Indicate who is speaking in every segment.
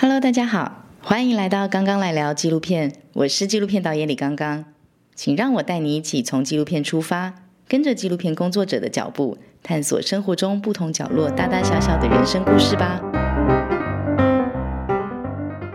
Speaker 1: Hello，大家好，欢迎来到刚刚来聊纪录片，我是纪录片导演李刚刚，请让我带你一起从纪录片出发，跟着纪录片工作者的脚步，探索生活中不同角落大大小小的人生故事吧。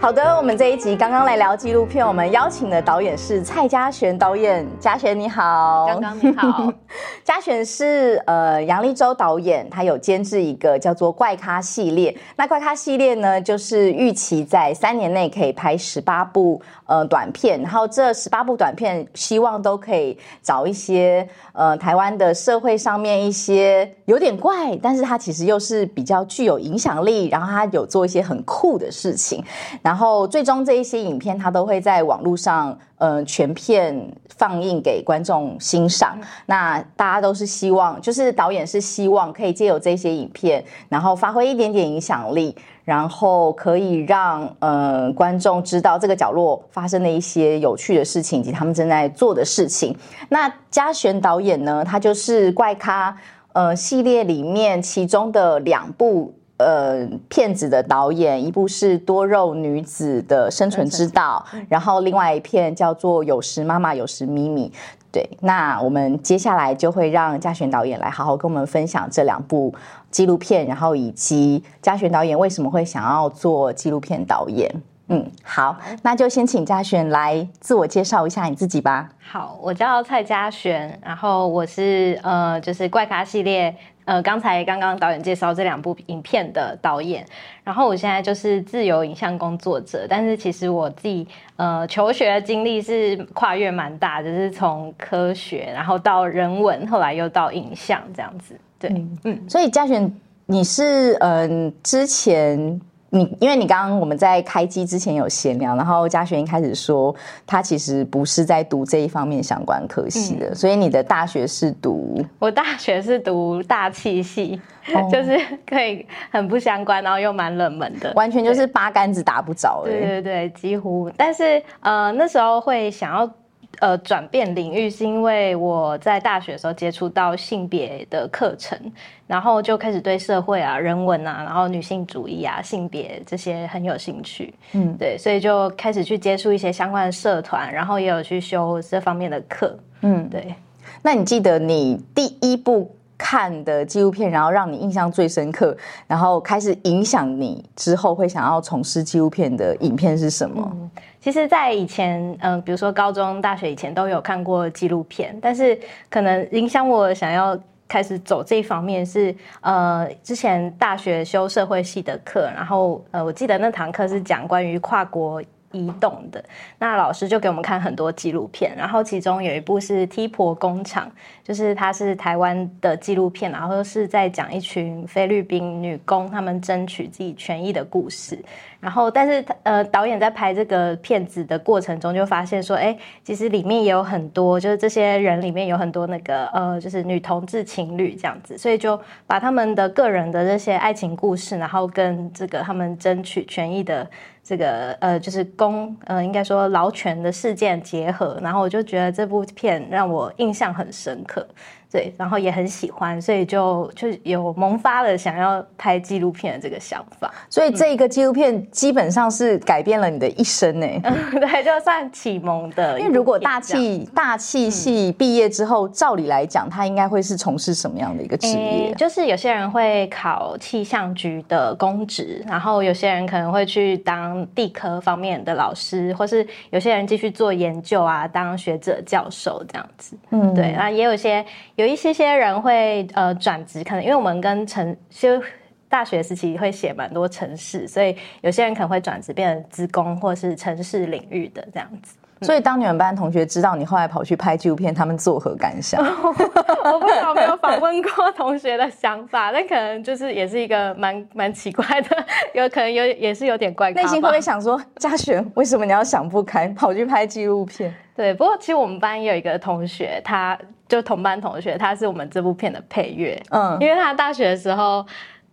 Speaker 2: 好的，我们这一集刚刚来聊纪录片，我们邀请的导演是蔡嘉璇导演。嘉璇你好，
Speaker 3: 刚刚你好。
Speaker 2: 嘉璇是呃杨立洲导演，他有监制一个叫做《怪咖》系列。那《怪咖》系列呢，就是预期在三年内可以拍十八部呃短片，然后这十八部短片希望都可以找一些呃台湾的社会上面一些有点怪，但是他其实又是比较具有影响力，然后他有做一些很酷的事情，然后最终这一些影片它都会在网络上。嗯，全片放映给观众欣赏。那大家都是希望，就是导演是希望可以借由这些影片，然后发挥一点点影响力，然后可以让嗯观众知道这个角落发生的一些有趣的事情，以及他们正在做的事情。那嘉璇导演呢，他就是怪咖呃系列里面其中的两部。呃，骗子的导演，一部是多肉女子的生存之道，然后另外一片叫做有时妈妈有时咪咪。对，那我们接下来就会让嘉璇导演来好好跟我们分享这两部纪录片，然后以及嘉璇导演为什么会想要做纪录片导演。嗯，好，那就先请嘉璇来自我介绍一下你自己吧。
Speaker 3: 好，我叫蔡嘉璇，然后我是呃，就是怪咖系列。呃，刚才刚刚导演介绍这两部影片的导演，然后我现在就是自由影像工作者，但是其实我自己呃求学的经历是跨越蛮大，就是从科学，然后到人文，后来又到影像这样子。对，
Speaker 2: 嗯，所以嘉璇，你是嗯之前。你因为你刚刚我们在开机之前有闲聊，然后嘉璇一开始说他其实不是在读这一方面相关科系的，所以你的大学是读？
Speaker 3: 我大学是读大气系，就是可以很不相关，然后又蛮冷门的，
Speaker 2: 完全就是八竿子打不着。
Speaker 3: 对对对，几乎。但是呃那时候会想要。呃，转变领域是因为我在大学的时候接触到性别的课程，然后就开始对社会啊、人文啊，然后女性主义啊、性别这些很有兴趣。嗯，对，所以就开始去接触一些相关的社团，然后也有去修这方面的课。嗯，对。
Speaker 2: 那你记得你第一部看的纪录片，然后让你印象最深刻，然后开始影响你之后会想要从事纪录片的影片是什么？
Speaker 3: 其实，在以前，嗯，比如说高中、大学以前都有看过纪录片，但是可能影响我想要开始走这一方面是，呃，之前大学修社会系的课，然后，呃，我记得那堂课是讲关于跨国。移动的那老师就给我们看很多纪录片，然后其中有一部是《踢婆工厂》，就是它是台湾的纪录片，然后是在讲一群菲律宾女工她们争取自己权益的故事。然后，但是呃，导演在拍这个片子的过程中就发现说，哎，其实里面也有很多，就是这些人里面有很多那个呃，就是女同志情侣这样子，所以就把他们的个人的这些爱情故事，然后跟这个他们争取权益的。这个呃，就是公呃，应该说劳权的事件结合，然后我就觉得这部片让我印象很深刻。对，然后也很喜欢，所以就就有萌发了想要拍纪录片的这个想法。
Speaker 2: 所以这一个纪录片基本上是改变了你的一生呢。
Speaker 3: 对，就算启蒙的。
Speaker 2: 因为如果大气大气系毕业之后，照理来讲，他应该会是从事什么样的一个职业？
Speaker 3: 就是有些人会考气象局的公职，然后有些人可能会去当地科方面的老师，或是有些人继续做研究啊，当学者教授这样子。嗯，对啊，也有些有。有一些些人会呃转职，可能因为我们跟城就大学时期会写蛮多城市，所以有些人可能会转职变成职工或是城市领域的这样子。
Speaker 2: 所以当你们班同学知道你后来跑去拍纪录片，他们作何感想？
Speaker 3: 我不知道，没有访问过同学的想法，但可能就是也是一个蛮蛮奇怪的，有可能有也是有点怪。
Speaker 2: 内心会不会想说，嘉璇，为什么你要想不开跑去拍纪录片？
Speaker 3: 对，不过其实我们班也有一个同学，他就同班同学，他是我们这部片的配乐。嗯，因为他大学的时候，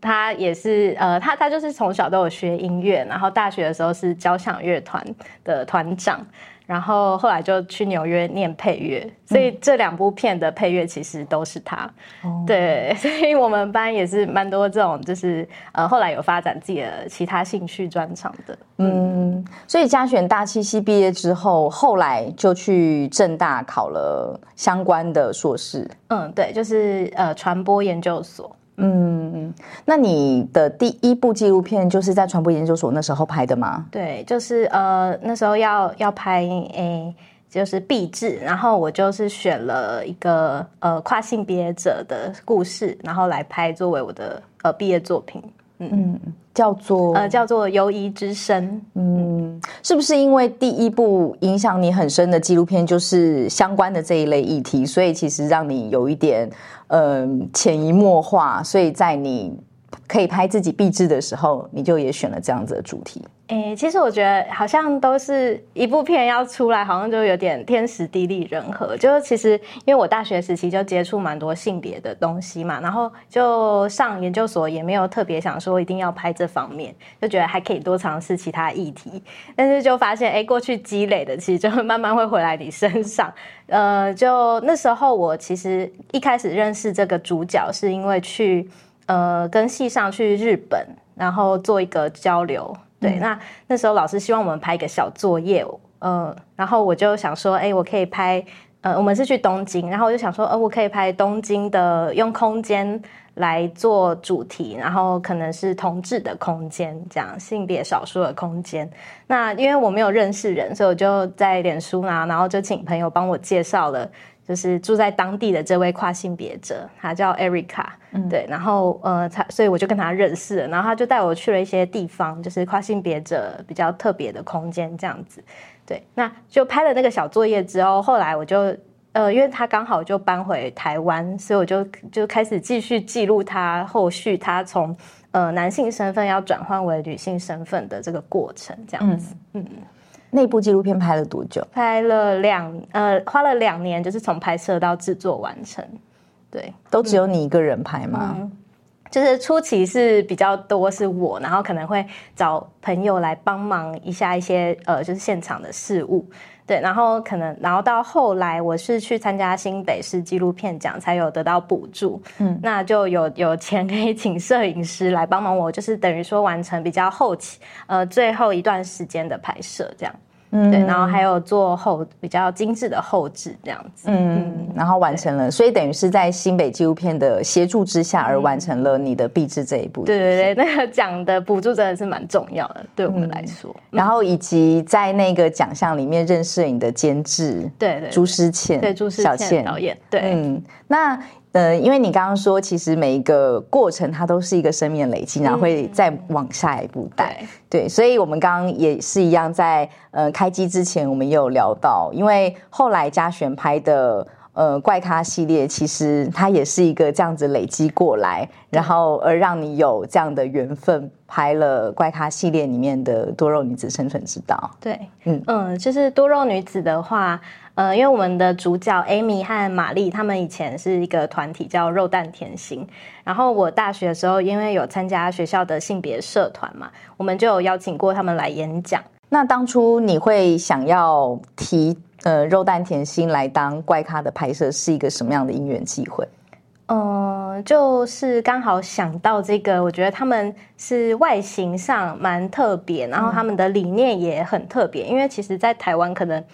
Speaker 3: 他也是呃，他他就是从小都有学音乐，然后大学的时候是交响乐团的团长。然后后来就去纽约念配乐，所以这两部片的配乐其实都是他。对，所以我们班也是蛮多这种，就是呃后来有发展自己的其他兴趣专长的。
Speaker 2: 嗯，所以嘉璇大七系毕业之后，后来就去正大考了相关的硕士。
Speaker 3: 嗯，对，就是呃传播研究所。
Speaker 2: 嗯，那你的第一部纪录片就是在传播研究所那时候拍的吗？
Speaker 3: 对，就是呃那时候要要拍诶，就是毕制，然后我就是选了一个呃跨性别者的故事，然后来拍作为我的呃毕业作品。
Speaker 2: 嗯，叫做
Speaker 3: 呃叫做《游移之声》。
Speaker 2: 嗯，是不是因为第一部影响你很深的纪录片就是相关的这一类议题，所以其实让你有一点嗯潜移默化，所以在你可以拍自己壁纸的时候，你就也选了这样子的主题。
Speaker 3: 诶，其实我觉得好像都是一部片要出来，好像就有点天时地利人和。就是其实因为我大学时期就接触蛮多性别的东西嘛，然后就上研究所也没有特别想说一定要拍这方面，就觉得还可以多尝试其他议题。但是就发现，哎，过去积累的其实就慢慢会回来你身上。呃，就那时候我其实一开始认识这个主角是因为去呃跟系上去日本，然后做一个交流。对，那那时候老师希望我们拍一个小作业，呃，然后我就想说，哎，我可以拍，呃，我们是去东京，然后我就想说，呃，我可以拍东京的，用空间来做主题，然后可能是同志的空间，这样性别少数的空间。那因为我没有认识人，所以我就在脸书啊，然后就请朋友帮我介绍了。就是住在当地的这位跨性别者，他叫 Erica，对，然后呃，他所以我就跟他认识了，然后他就带我去了一些地方，就是跨性别者比较特别的空间这样子，对，那就拍了那个小作业之后，后来我就呃，因为他刚好就搬回台湾，所以我就就开始继续记录他后续他从呃男性身份要转换为女性身份的这个过程，这样子，嗯。
Speaker 2: 那部纪录片拍了多久？
Speaker 3: 拍了两呃，花了两年，就是从拍摄到制作完成。对，
Speaker 2: 都只有你一个人拍吗？
Speaker 3: 就是初期是比较多是我，然后可能会找朋友来帮忙一下一些呃，就是现场的事物。对，然后可能然后到后来，我是去参加新北市纪录片奖，才有得到补助。嗯，那就有有钱可以请摄影师来帮忙我，就是等于说完成比较后期呃最后一段时间的拍摄这样。嗯，对，然后还有做后比较精致的后置这样子，
Speaker 2: 嗯，然后完成了，所以等于是在新北纪录片的协助之下而完成了你的壁纸这一步。
Speaker 3: 对对对，那个奖的补助真的是蛮重要的，对我们来说。
Speaker 2: 然后以及在那个奖项里面认识你的监制，
Speaker 3: 对对，
Speaker 2: 朱诗倩，
Speaker 3: 对朱诗倩导演，对，嗯，
Speaker 2: 那。呃，因为你刚刚说，其实每一个过程它都是一个生命的累积，然后会再往下一步带。对，所以我们刚刚也是一样，在呃开机之前，我们也有聊到，因为后来嘉璇拍的呃怪咖系列，其实它也是一个这样子累积过来，然后而让你有这样的缘分，拍了怪咖系列里面的多肉女子生存之道。
Speaker 3: 对，嗯嗯，就是多肉女子的话。呃，因为我们的主角 Amy 和玛丽，他们以前是一个团体叫肉蛋甜心。然后我大学的时候，因为有参加学校的性别社团嘛，我们就有邀请过他们来演讲。
Speaker 2: 那当初你会想要提呃肉蛋甜心来当怪咖的拍摄，是一个什么样的因缘机会？
Speaker 3: 嗯，就是刚好想到这个，我觉得他们是外形上蛮特别，然后他们的理念也很特别，因为其实，在台湾可能。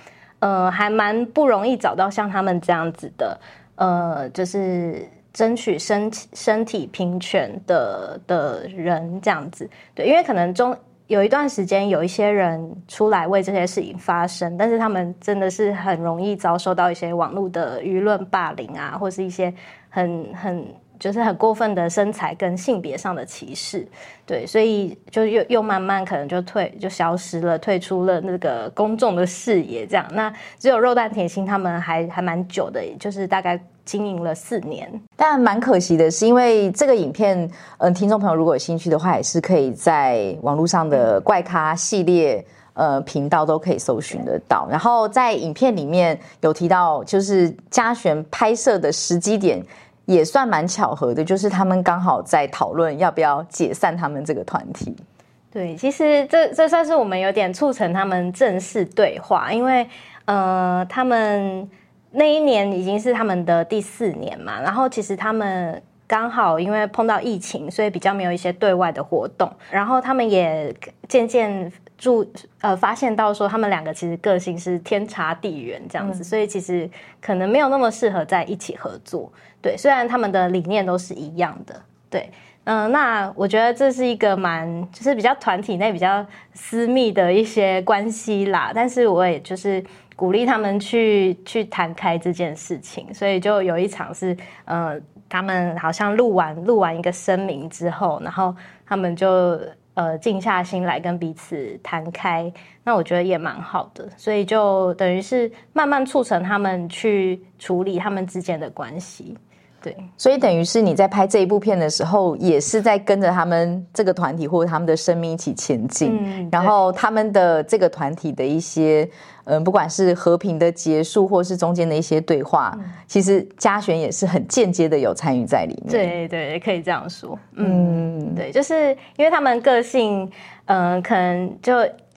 Speaker 3: 呃，还蛮不容易找到像他们这样子的，呃，就是争取身身体平权的的人这样子。对，因为可能中有一段时间有一些人出来为这些事情发声，但是他们真的是很容易遭受到一些网络的舆论霸凌啊，或是一些很很。就是很过分的身材跟性别上的歧视，对，所以就又又慢慢可能就退就消失了，退出了那个公众的视野。这样，那只有肉蛋甜心他们还还蛮久的，就是大概经营了四年。
Speaker 2: 但蛮可惜的是，因为这个影片，嗯，听众朋友如果有兴趣的话，也是可以在网络上的怪咖系列呃频道都可以搜寻得到。然后在影片里面有提到，就是嘉璇拍摄的时机点。也算蛮巧合的，就是他们刚好在讨论要不要解散他们这个团体。
Speaker 3: 对，其实这这算是我们有点促成他们正式对话，因为呃，他们那一年已经是他们的第四年嘛，然后其实他们刚好因为碰到疫情，所以比较没有一些对外的活动，然后他们也渐渐注呃发现到说，他们两个其实个性是天差地远这样子，所以其实可能没有那么适合在一起合作。对，虽然他们的理念都是一样的，对。嗯，那我觉得这是一个蛮，就是比较团体内比较私密的一些关系啦。但是我也就是鼓励他们去去谈开这件事情，所以就有一场是，呃，他们好像录完录完一个声明之后，然后他们就呃静下心来跟彼此谈开。那我觉得也蛮好的，所以就等于是慢慢促成他们去处理他们之间的关系。对，
Speaker 2: 所以等于是你在拍这一部片的时候，也是在跟着他们这个团体或者他们的生命一起前进。嗯，然后他们的这个团体的一些，嗯，不管是和平的结束，或是中间的一些对话，其实嘉璇也是很间接的有参与在里面。
Speaker 3: 对对，可以这样说。嗯，对，就是因为他们个性，嗯，可能就。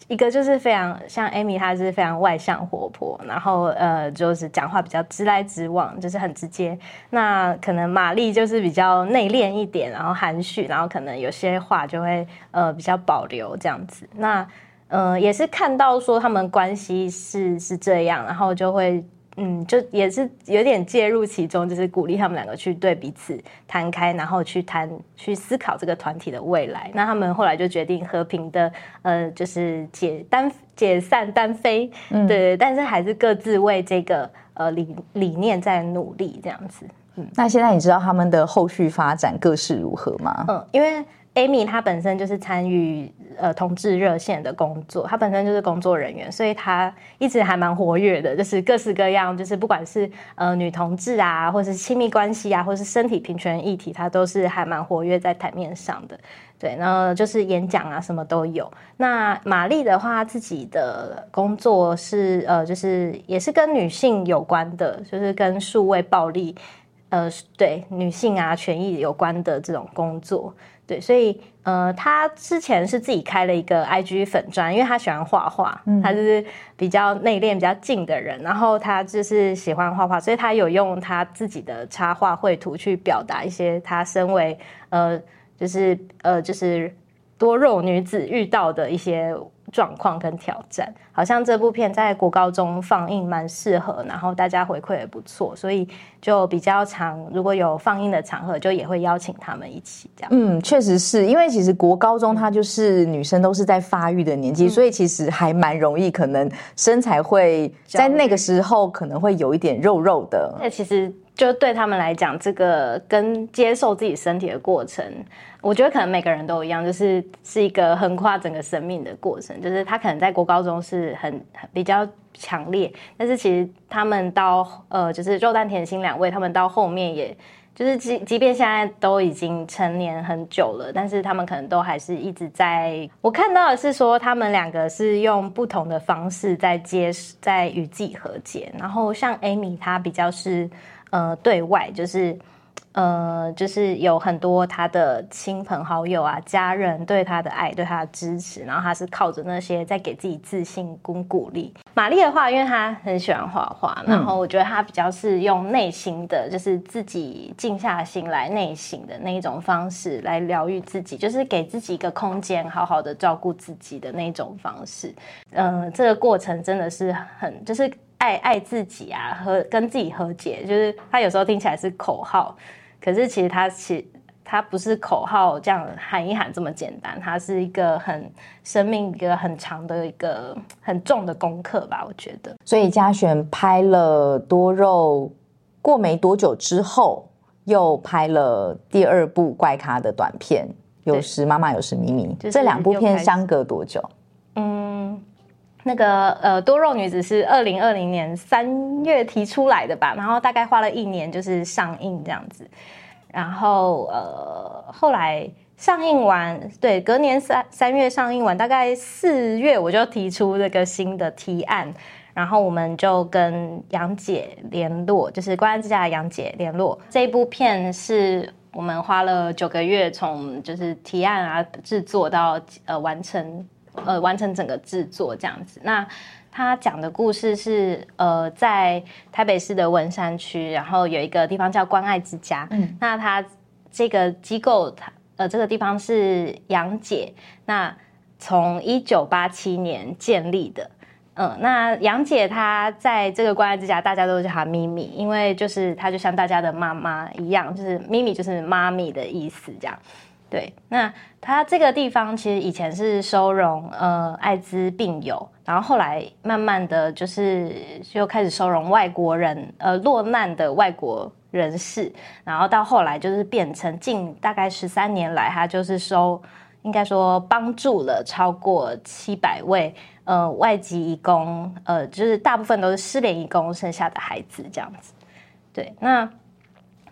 Speaker 3: 一个就是非常像 Amy，她是非常外向活泼，然后呃，就是讲话比较直来直往，就是很直接。那可能玛丽就是比较内敛一点，然后含蓄，然后可能有些话就会呃比较保留这样子。那呃也是看到说他们关系是是这样，然后就会。嗯，就也是有点介入其中，就是鼓励他们两个去对彼此摊开，然后去谈去思考这个团体的未来。那他们后来就决定和平的，呃，就是解单解散单飞，对，但是还是各自为这个呃理理念在努力这样子。
Speaker 2: 嗯，那现在你知道他们的后续发展各是如何吗？
Speaker 3: 嗯，因为。Amy 她本身就是参与呃同志热线的工作，她本身就是工作人员，所以她一直还蛮活跃的，就是各式各样，就是不管是呃女同志啊，或是亲密关系啊，或是身体平权议题，她都是还蛮活跃在台面上的。对，然后就是演讲啊，什么都有。那玛丽的话，自己的工作是呃，就是也是跟女性有关的，就是跟数位暴力，呃，对女性啊权益有关的这种工作。对，所以呃，他之前是自己开了一个 IG 粉砖，因为他喜欢画画，他就是比较内敛、比较静的人，然后他就是喜欢画画，所以他有用他自己的插画绘图去表达一些他身为呃，就是呃，就是多肉女子遇到的一些。状况跟挑战，好像这部片在国高中放映蛮适合，然后大家回馈也不错，所以就比较常。如果有放映的场合，就也会邀请他们一起这样。
Speaker 2: 嗯，确实是因为其实国高中它就是女生都是在发育的年纪，所以其实还蛮容易，可能身材会在那个时候可能会有一点肉肉的。
Speaker 3: 那其实就对他们来讲，这个跟接受自己身体的过程。我觉得可能每个人都一样，就是是一个横跨整个生命的过程。就是他可能在国高中是很比较强烈，但是其实他们到呃，就是肉蛋甜心两位，他们到后面也就是即即便现在都已经成年很久了，但是他们可能都还是一直在。我看到的是说，他们两个是用不同的方式在接在与自己和解。然后像 Amy，她比较是呃对外就是。呃，就是有很多他的亲朋好友啊、家人对他的爱、对他的支持，然后他是靠着那些在给自己自信、跟鼓励。玛丽的话，因为她很喜欢画画，然后我觉得她比较是用内心的，就是自己静下心来、内省的那一种方式来疗愈自己，就是给自己一个空间，好好的照顾自己的那种方式。嗯，这个过程真的是很，就是爱爱自己啊，和跟自己和解。就是他有时候听起来是口号。可是其实它其它不是口号这样喊一喊这么简单，它是一个很生命一个很长的一个很重的功课吧，我觉得。
Speaker 2: 所以嘉璇拍了多肉过没多久之后，又拍了第二部怪咖的短片，有时妈妈有时咪咪，这两部片相隔多久？
Speaker 3: 嗯，那个呃多肉女子是二零二零年三月提出来的吧，然后大概花了一年就是上映这样子。然后呃，后来上映完，对，隔年三三月上映完，大概四月我就提出这个新的提案，然后我们就跟杨姐联络，就是关安之家的杨姐联络。这部片是我们花了九个月，从就是提案啊制作到呃完成呃完成整个制作这样子。那他讲的故事是呃在台北市的文山区，然后有一个地方叫关爱之家。嗯，那他这个机构，他呃这个地方是杨姐，那从一九八七年建立的。嗯，那杨姐她在这个关爱之家，大家都叫她咪咪，因为就是她就像大家的妈妈一样，就是咪咪就是妈咪的意思，这样。对，那它这个地方其实以前是收容呃艾滋病友，然后后来慢慢的就是就开始收容外国人，呃落难的外国人士，然后到后来就是变成近大概十三年来，他就是收，应该说帮助了超过七百位。呃，外籍义工，呃，就是大部分都是失联义工生下的孩子这样子。对，那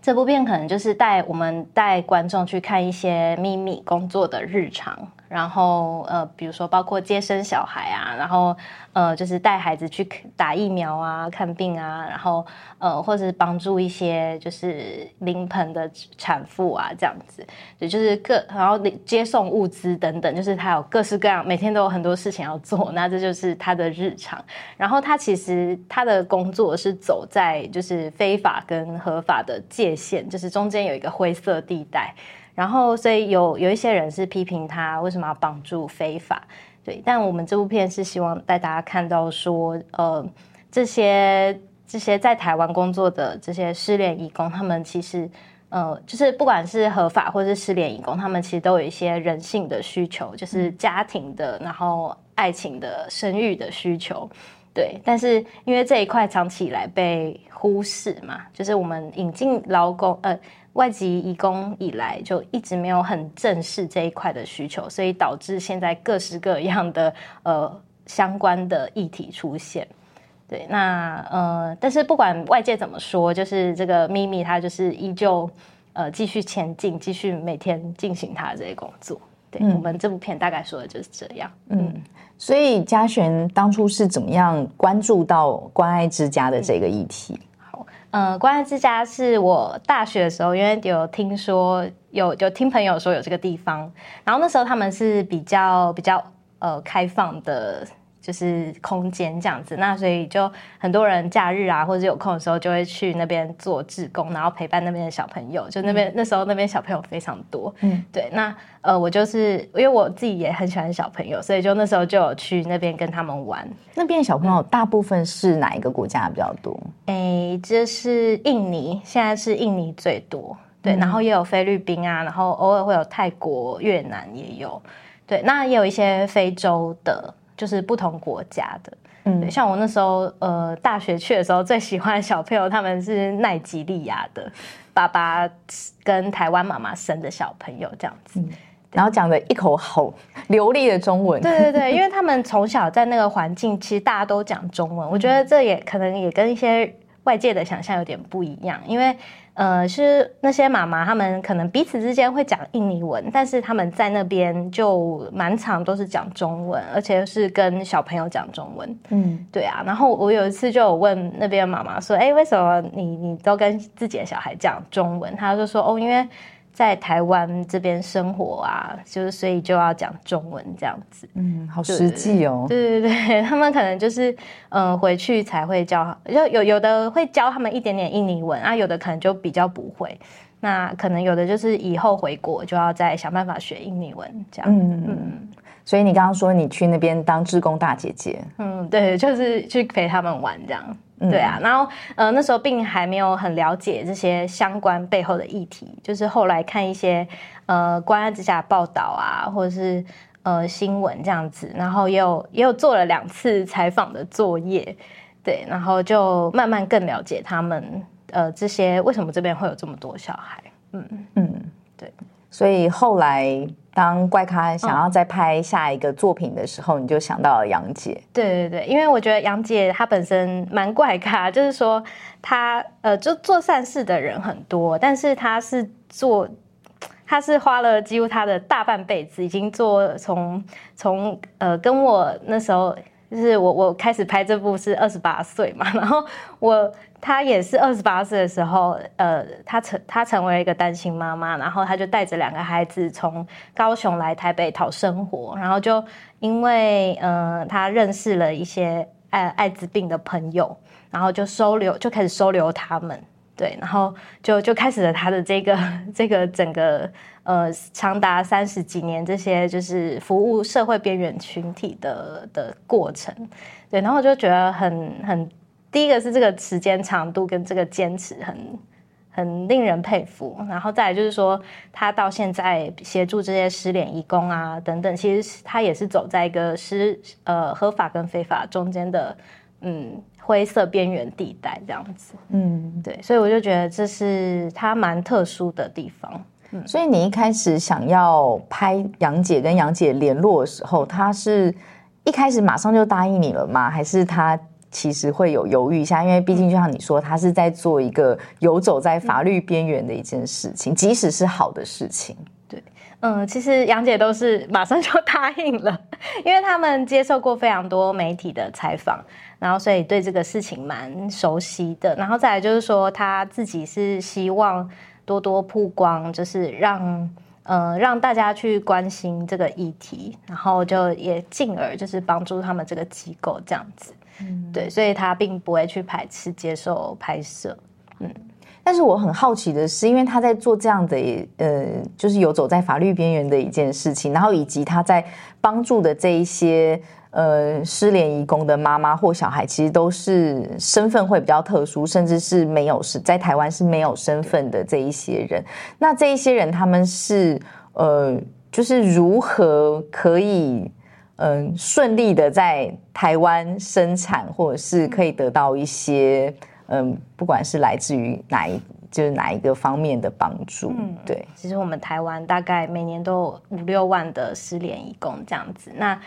Speaker 3: 这部片可能就是带我们带观众去看一些秘密工作的日常。然后呃，比如说包括接生小孩啊，然后呃，就是带孩子去打疫苗啊、看病啊，然后呃，或者是帮助一些就是临盆的产妇啊，这样子，也就是各然后接送物资等等，就是他有各式各样，每天都有很多事情要做，那这就是他的日常。然后他其实他的工作是走在就是非法跟合法的界限，就是中间有一个灰色地带。然后，所以有有一些人是批评他为什么要帮助非法，对。但我们这部片是希望带大家看到说，呃，这些这些在台湾工作的这些失联义工，他们其实，呃，就是不管是合法或是失联义工，他们其实都有一些人性的需求，就是家庭的，然后爱情的、生育的需求，对。但是因为这一块长期以来被忽视嘛，就是我们引进劳工，呃。外籍移工以来就一直没有很正视这一块的需求，所以导致现在各式各样的呃相关的议题出现。对，那呃，但是不管外界怎么说，就是这个咪咪它就是依旧呃继续前进，继续每天进行它的这些工作。对我们这部片大概说的就是这样。
Speaker 2: 嗯，所以嘉璇当初是怎么样关注到关爱之家的这个议题？
Speaker 3: 嗯，关爱之家是我大学的时候，因为有听说有有听朋友说有这个地方，然后那时候他们是比较比较呃开放的。就是空间这样子，那所以就很多人假日啊，或者有空的时候就会去那边做志工，然后陪伴那边的小朋友。就那边那时候那边小朋友非常多，嗯，对。那呃，我就是因为我自己也很喜欢小朋友，所以就那时候就有去那边跟他们玩。
Speaker 2: 那边小朋友大部分是哪一个国家比较多？
Speaker 3: 哎，这是印尼，现在是印尼最多，对。然后也有菲律宾啊，然后偶尔会有泰国、越南也有，对。那也有一些非洲的。就是不同国家的，嗯，像我那时候，呃，大学去的时候，最喜欢小朋友他们是奈吉利亚的爸爸跟台湾妈妈生的小朋友这样子，
Speaker 2: 然后讲的一口好流利的中文，
Speaker 3: 对对对，因为 他们从小在那个环境，其实大家都讲中文，我觉得这也可能也跟一些外界的想象有点不一样，因为。呃，是那些妈妈，他们可能彼此之间会讲印尼文，但是他们在那边就满场都是讲中文，而且是跟小朋友讲中文。嗯，对啊。然后我有一次就有问那边妈妈说：“哎，为什么你你都跟自己的小孩讲中文？”他就说：“哦，因为。”在台湾这边生活啊，就是所以就要讲中文这样子。
Speaker 2: 嗯，好实际哦。
Speaker 3: 对 对对，他们可能就是嗯回去才会教，有有有的会教他们一点点印尼文啊，有的可能就比较不会。那可能有的就是以后回国就要再想办法学印尼文这样。嗯
Speaker 2: 嗯。所以你刚刚说你去那边当志工大姐姐。
Speaker 3: 嗯，对，就是去陪他们玩这样。对啊，然后呃那时候并还没有很了解这些相关背后的议题，就是后来看一些呃关爱之下报道啊，或者是呃新闻这样子，然后也有也有做了两次采访的作业，对，然后就慢慢更了解他们呃这些为什么这边会有这么多小孩，嗯。嗯，对，
Speaker 2: 所以后来。当怪咖想要再拍下一个作品的时候，你就想到了杨姐。
Speaker 3: 对对对，因为我觉得杨姐她本身蛮怪咖，就是说她呃，就做善事的人很多，但是她是做，她是花了几乎她的大半辈子，已经做从从呃跟我那时候就是我我开始拍这部是二十八岁嘛，然后我他也是二十八岁的时候，呃，他成他成为一个单亲妈妈，然后他就带着两个孩子从高雄来台北讨生活，然后就因为呃他认识了一些艾艾滋病的朋友，然后就收留就开始收留他们。对，然后就就开始了他的这个 这个整个呃长达三十几年这些就是服务社会边缘群体的的过程。对，然后我就觉得很很第一个是这个时间长度跟这个坚持很很令人佩服。然后再来就是说他到现在协助这些失联义工啊等等，其实他也是走在一个失呃合法跟非法中间的嗯。灰色边缘地带这样子，嗯，对，所以我就觉得这是他蛮特殊的地方。
Speaker 2: 嗯，所以你一开始想要拍杨姐跟杨姐联络的时候，她是一开始马上就答应你了吗？还是她其实会有犹豫一下？因为毕竟就像你说，她是在做一个游走在法律边缘的一件事情，即使是好的事情。
Speaker 3: 对，嗯，其实杨姐都是马上就答应了，因为他们接受过非常多媒体的采访。然后，所以对这个事情蛮熟悉的。然后再来就是说，他自己是希望多多曝光，就是让呃让大家去关心这个议题，然后就也进而就是帮助他们这个机构这样子。嗯，对，所以他并不会去排斥接受拍摄。
Speaker 2: 嗯，但是我很好奇的是，因为他在做这样的呃，就是游走在法律边缘的一件事情，然后以及他在帮助的这一些。呃，失联移工的妈妈或小孩，其实都是身份会比较特殊，甚至是没有是在台湾是没有身份的这一些人。那这一些人，他们是呃，就是如何可以嗯顺利的在台湾生产，或者是可以得到一些嗯，不管是来自于哪一就是哪一个方面的帮助。嗯，对。
Speaker 3: 其实我们台湾大概每年都有五六万的失联移工这样子。那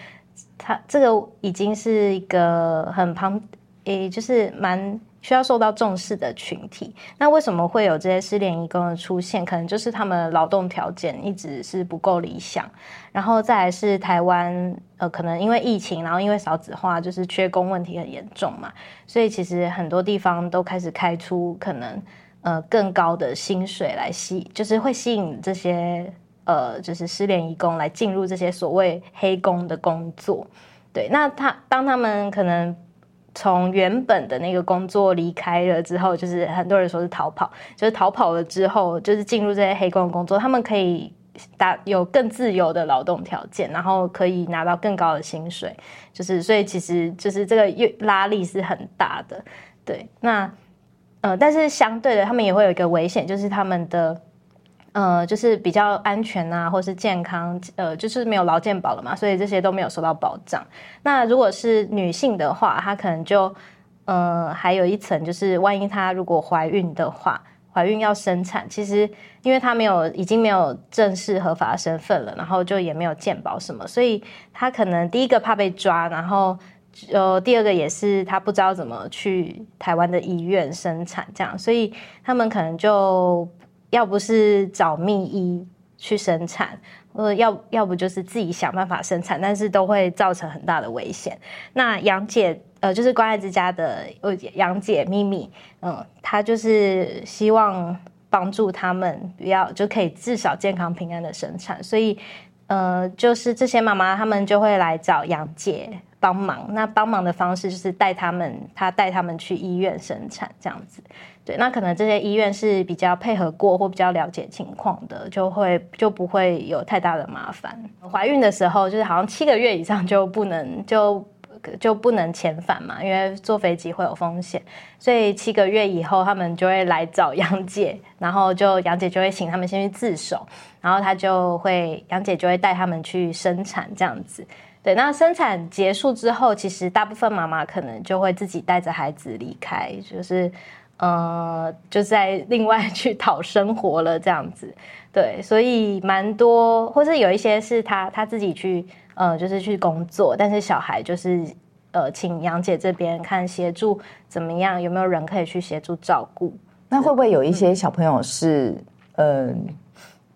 Speaker 3: 他这个已经是一个很庞，诶，就是蛮需要受到重视的群体。那为什么会有这些失联移工的出现？可能就是他们劳动条件一直是不够理想，然后再来是台湾，呃，可能因为疫情，然后因为少子化，就是缺工问题很严重嘛，所以其实很多地方都开始开出可能呃更高的薪水来吸，就是会吸引这些。呃，就是失联义工来进入这些所谓黑工的工作，对。那他当他们可能从原本的那个工作离开了之后，就是很多人说是逃跑，就是逃跑了之后，就是进入这些黑工的工作，他们可以达有更自由的劳动条件，然后可以拿到更高的薪水，就是所以其实就是这个拉力是很大的，对。那呃，但是相对的，他们也会有一个危险，就是他们的。呃，就是比较安全啊，或是健康，呃，就是没有劳健保了嘛，所以这些都没有受到保障。那如果是女性的话，她可能就，呃，还有一层，就是万一她如果怀孕的话，怀孕要生产，其实因为她没有已经没有正式合法身份了，然后就也没有健保什么，所以她可能第一个怕被抓，然后呃，第二个也是她不知道怎么去台湾的医院生产，这样，所以他们可能就。要不是找秘医去生产，呃，要要不就是自己想办法生产，但是都会造成很大的危险。那杨姐，呃，就是关爱之家的呃杨姐咪咪，嗯，她就是希望帮助他们，不要就可以至少健康平安的生产。所以，呃，就是这些妈妈她们就会来找杨姐帮忙。那帮忙的方式就是带他们，她带他们去医院生产这样子。对，那可能这些医院是比较配合过或比较了解情况的，就会就不会有太大的麻烦。怀孕的时候，就是好像七个月以上就不能就就不能遣返嘛，因为坐飞机会有风险，所以七个月以后他们就会来找杨姐，然后就杨姐就会请他们先去自首，然后她就会杨姐就会带他们去生产这样子。对，那生产结束之后，其实大部分妈妈可能就会自己带着孩子离开，就是。呃，就在另外去讨生活了这样子，对，所以蛮多，或是有一些是他他自己去，呃，就是去工作，但是小孩就是呃，请杨姐这边看协助怎么样，有没有人可以去协助照顾？
Speaker 2: 那会不会有一些小朋友是，呃，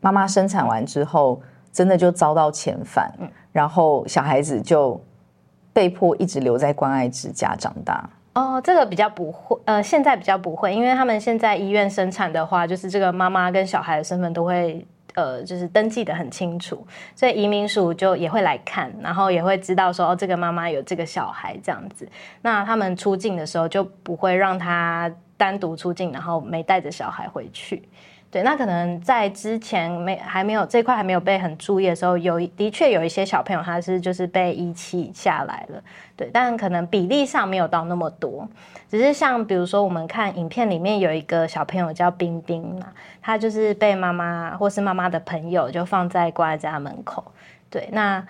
Speaker 2: 妈妈生产完之后真的就遭到遣返，然后小孩子就被迫一直留在关爱之家长大？
Speaker 3: 哦，这个比较不会，呃，现在比较不会，因为他们现在医院生产的话，就是这个妈妈跟小孩的身份都会，呃，就是登记的很清楚，所以移民署就也会来看，然后也会知道说，哦，这个妈妈有这个小孩这样子，那他们出境的时候就不会让他单独出境，然后没带着小孩回去。对，那可能在之前没还没有这块还没有被很注意的时候，有的确有一些小朋友他是就是被遗弃下来了，对，但可能比例上没有到那么多，只是像比如说我们看影片里面有一个小朋友叫冰冰嘛，他就是被妈妈或是妈妈的朋友就放在挂在家门口，对，那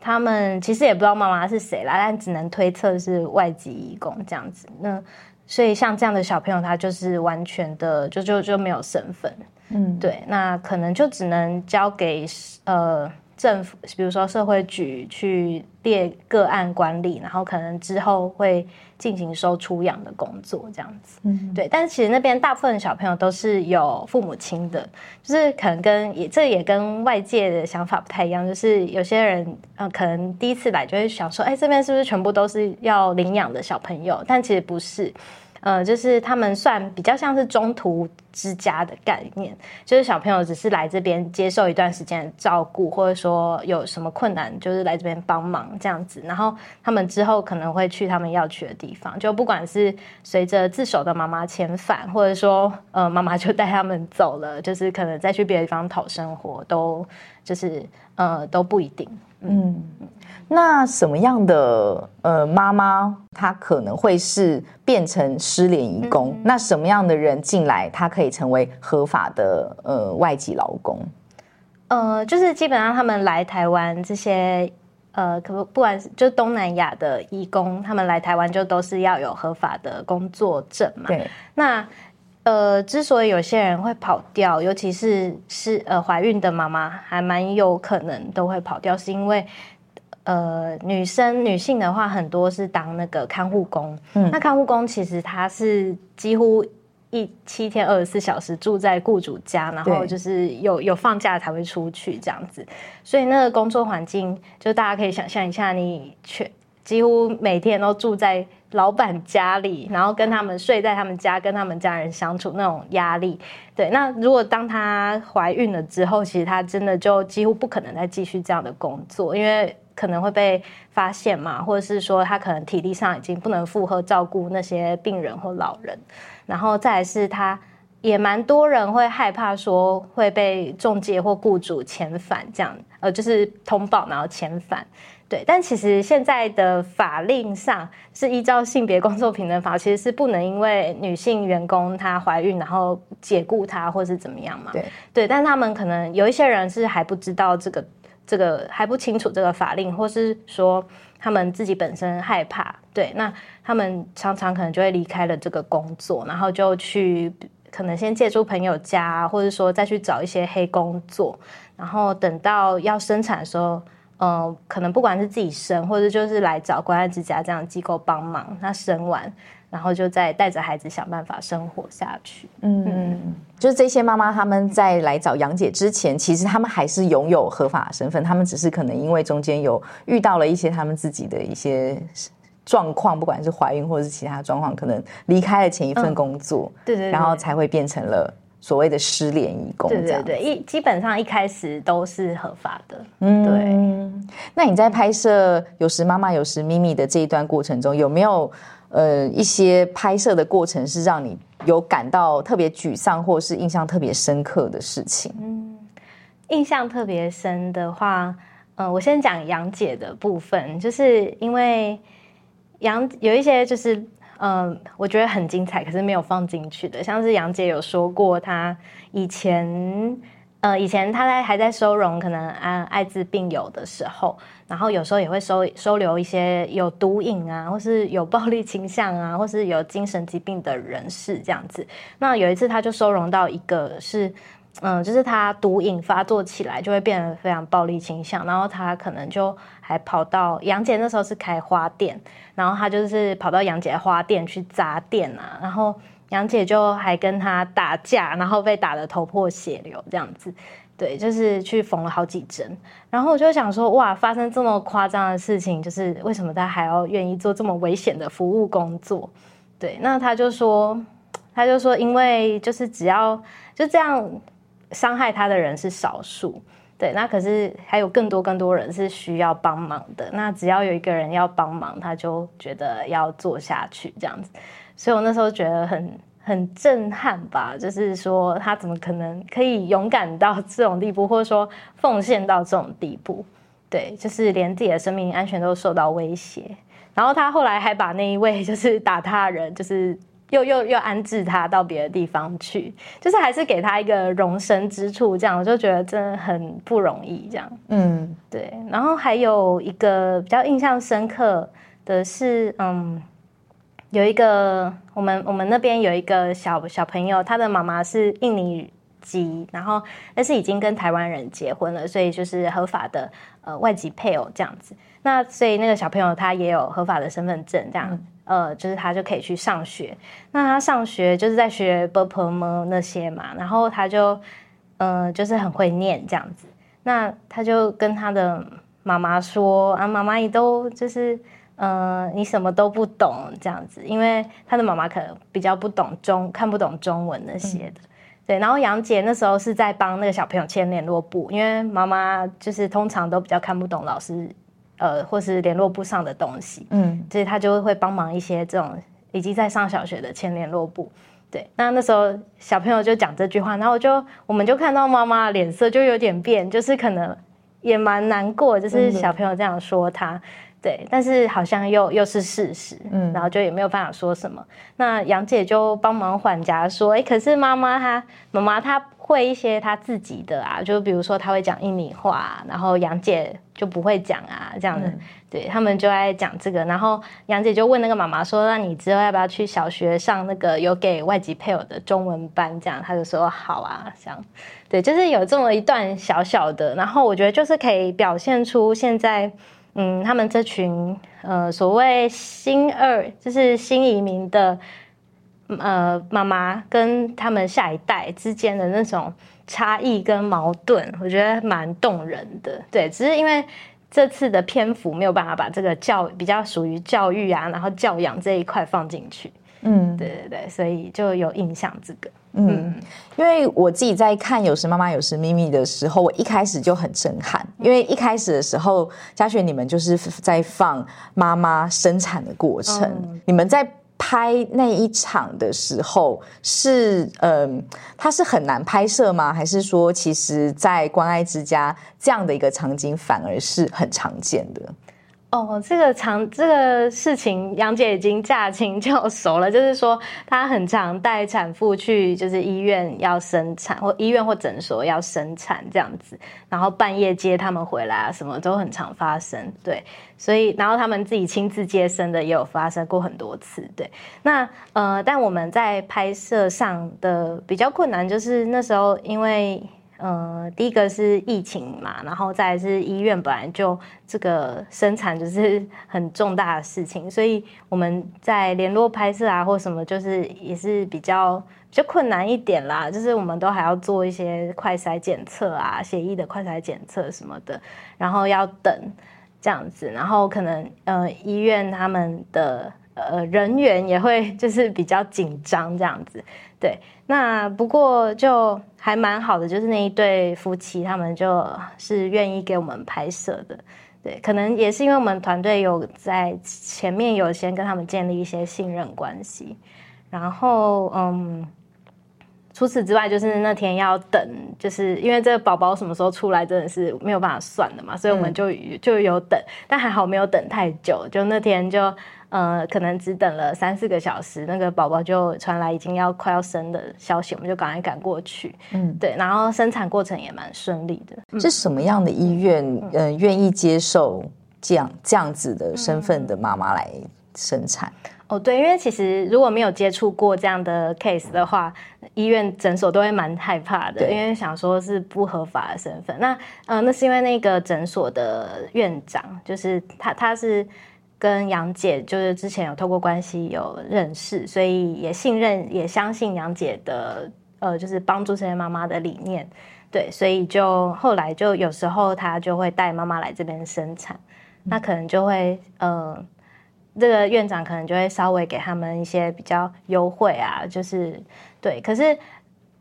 Speaker 3: 他们其实也不知道妈妈是谁啦，但只能推测是外籍义工这样子，那。所以像这样的小朋友，他就是完全的就就就没有身份，嗯，对，那可能就只能交给呃政府，比如说社会局去列个案管理，然后可能之后会进行收出养的工作这样子，嗯，对。但是其实那边大部分小朋友都是有父母亲的，就是可能跟也这也跟外界的想法不太一样，就是有些人呃可能第一次来就会想说，哎，这边是不是全部都是要领养的小朋友？但其实不是。呃，就是他们算比较像是中途之家的概念，就是小朋友只是来这边接受一段时间的照顾，或者说有什么困难，就是来这边帮忙这样子。然后他们之后可能会去他们要去的地方，就不管是随着自首的妈妈遣返，或者说呃妈妈就带他们走了，就是可能再去别的地方讨生活，都就是呃都不一定。嗯。
Speaker 2: 那什么样的呃妈妈，她可能会是变成失联移工？那什么样的人进来，她可以成为合法的呃外籍劳工？
Speaker 3: 呃，就是基本上他们来台湾这些呃，可不不管是就东南亚的义工，他们来台湾就都是要有合法的工作证嘛。
Speaker 2: 对。
Speaker 3: 那呃，之所以有些人会跑掉，尤其是是呃怀孕的妈妈，还蛮有可能都会跑掉，是因为。呃，女生女性的话，很多是当那个看护工。嗯，那看护工其实她是几乎一七天二十四小时住在雇主家，然后就是有有放假才会出去这样子。所以那个工作环境，就大家可以想象一下，你全几乎每天都住在老板家里，然后跟他们睡在他们家，跟他们家人相处那种压力。对，那如果当她怀孕了之后，其实她真的就几乎不可能再继续这样的工作，因为。可能会被发现嘛，或者是说她可能体力上已经不能负荷照顾那些病人或老人，然后再来是她也蛮多人会害怕说会被中介或雇主遣返这样，呃，就是通报然后遣返，对。但其实现在的法令上是依照性别工作平等法，其实是不能因为女性员工她怀孕然后解雇她或是怎么样嘛，
Speaker 2: 对
Speaker 3: 对。但他们可能有一些人是还不知道这个。这个还不清楚这个法令，或是说他们自己本身害怕，对，那他们常常可能就会离开了这个工作，然后就去可能先借住朋友家，或者说再去找一些黑工作，然后等到要生产的时候，嗯，可能不管是自己生，或者就是来找关爱之家这样的机构帮忙，那生完。然后就再带着孩子想办法生活下去。
Speaker 2: 嗯，就是这些妈妈他们在来找杨姐之前，其实他们还是拥有合法身份，他们只是可能因为中间有遇到了一些他们自己的一些状况，不管是怀孕或者是其他状况，可能离开了前一份工作，
Speaker 3: 对对，
Speaker 2: 然后才会变成了所谓的失联义工。
Speaker 3: 对对对，一基本上一开始都是合法的。嗯，对。
Speaker 2: 那你在拍摄有时妈妈有时咪咪的这一段过程中，有没有？呃，一些拍摄的过程是让你有感到特别沮丧，或是印象特别深刻的事情。嗯，
Speaker 3: 印象特别深的话，呃，我先讲杨姐的部分，就是因为杨有一些就是，嗯，我觉得很精彩，可是没有放进去的，像是杨姐有说过，她以前。呃，以前他在还在收容可能啊艾滋病友的时候，然后有时候也会收 收留一些有毒瘾啊，或是有暴力倾向啊，或是有精神疾病的人士这样子。那有一次他就收容到一个是，嗯，就是他毒瘾发作起来就会变得非常暴力倾向，然后他可能就还跑到杨姐那时候是开花店，然后他就是跑到杨姐花店去砸店啊，然后。杨姐就还跟他打架，然后被打得头破血流这样子，对，就是去缝了好几针。然后我就想说，哇，发生这么夸张的事情，就是为什么他还要愿意做这么危险的服务工作？对，那他就说，他就说，因为就是只要就这样伤害他的人是少数。对，那可是还有更多更多人是需要帮忙的。那只要有一个人要帮忙，他就觉得要做下去这样子。所以我那时候觉得很很震撼吧，就是说他怎么可能可以勇敢到这种地步，或者说奉献到这种地步？对，就是连自己的生命安全都受到威胁。然后他后来还把那一位 就是打他人，就是。又又又安置他到别的地方去，就是还是给他一个容身之处，这样我就觉得真的很不容易，这样。嗯，对。然后还有一个比较印象深刻的是，嗯，有一个我们我们那边有一个小小朋友，他的妈妈是印尼籍，然后但是已经跟台湾人结婚了，所以就是合法的呃外籍配偶这样子。那所以那个小朋友他也有合法的身份证，这样。呃，就是他就可以去上学。那他上学就是在学 b p m 那些嘛，然后他就，呃，就是很会念这样子。那他就跟他的妈妈说：“啊，妈妈，你都就是，呃，你什么都不懂这样子。”因为他的妈妈可能比较不懂中，看不懂中文那些的。对，然后杨姐那时候是在帮那个小朋友签联络簿，因为妈妈就是通常都比较看不懂老师。呃，或是联络簿上的东西，嗯，所以他就会帮忙一些这种已经在上小学的签联络簿。对，那那时候小朋友就讲这句话，然后就我们就看到妈妈脸色就有点变，就是可能也蛮难过，就是小朋友这样说他，对，但是好像又又是事实，嗯，然后就也没有办法说什么。那杨姐就帮忙缓颊说，哎，可是妈妈她妈妈她。会一些他自己的啊，就比如说他会讲印尼话，然后杨姐就不会讲啊，这样子，对他们就爱讲这个。然后杨姐就问那个妈妈说：“那你之后要不要去小学上那个有给外籍配偶的中文班？”这样，他就说：“好啊。”这样，对，就是有这么一段小小的。然后我觉得就是可以表现出现在，嗯，他们这群呃所谓新二，就是新移民的。呃，妈妈跟他们下一代之间的那种差异跟矛盾，我觉得蛮动人的。对，只是因为这次的篇幅没有办法把这个教比较属于教育啊，然后教养这一块放进去。嗯，对对对，所以就有印象这个。
Speaker 2: 嗯，因为我自己在看《有时妈妈有时咪咪》的时候，我一开始就很震撼，因为一开始的时候，嘉雪你们就是在放妈妈生产的过程，你们在。拍那一场的时候是，嗯，它是很难拍摄吗？还是说，其实，在关爱之家这样的一个场景反而是很常见的？
Speaker 3: 哦，这个常这个事情，杨姐已经驾轻就熟了。就是说，她很常带产妇去，就是医院要生产，或医院或诊所要生产这样子，然后半夜接他们回来啊，什么都很常发生。对，所以然后他们自己亲自接生的也有发生过很多次。对，那呃，但我们在拍摄上的比较困难，就是那时候因为。呃，第一个是疫情嘛，然后再是医院本来就这个生产就是 很重大的事情，所以我们在联络拍摄啊或什么，就是也是比较比较困难一点啦。就是我们都还要做一些快筛检测啊，协议的快筛检测什么的，然后要等这样子，然后可能呃医院他们的呃人员也会 就是比较紧张这样子，对。那不过就还蛮好的，就是那一对夫妻，他们就是愿意给我们拍摄的。对，可能也是因为我们团队有在前面有先跟他们建立一些信任关系。然后，嗯，除此之外，就是那天要等，就是因为这个宝宝什么时候出来，真的是没有办法算的嘛，所以我们就就有等，但还好没有等太久，就那天就。呃，可能只等了三四个小时，那个宝宝就传来已经要快要生的消息，我们就赶快赶过去。嗯，对，然后生产过程也蛮顺利的。
Speaker 2: 是什么样的医院，呃，愿意接受这样这样子的身份的妈妈来生产？
Speaker 3: 哦，对，因为其实如果没有接触过这样的 case 的话，医院诊所都会蛮害怕的，因为想说是不合法的身份。那，呃，那是因为那个诊所的院长，就是他，他是。跟杨姐就是之前有透过关系有认识，所以也信任也相信杨姐的呃，就是帮助这些妈妈的理念。对，所以就后来就有时候她就会带妈妈来这边生产，那可能就会呃，这个院长可能就会稍微给他们一些比较优惠啊，就是对，可是。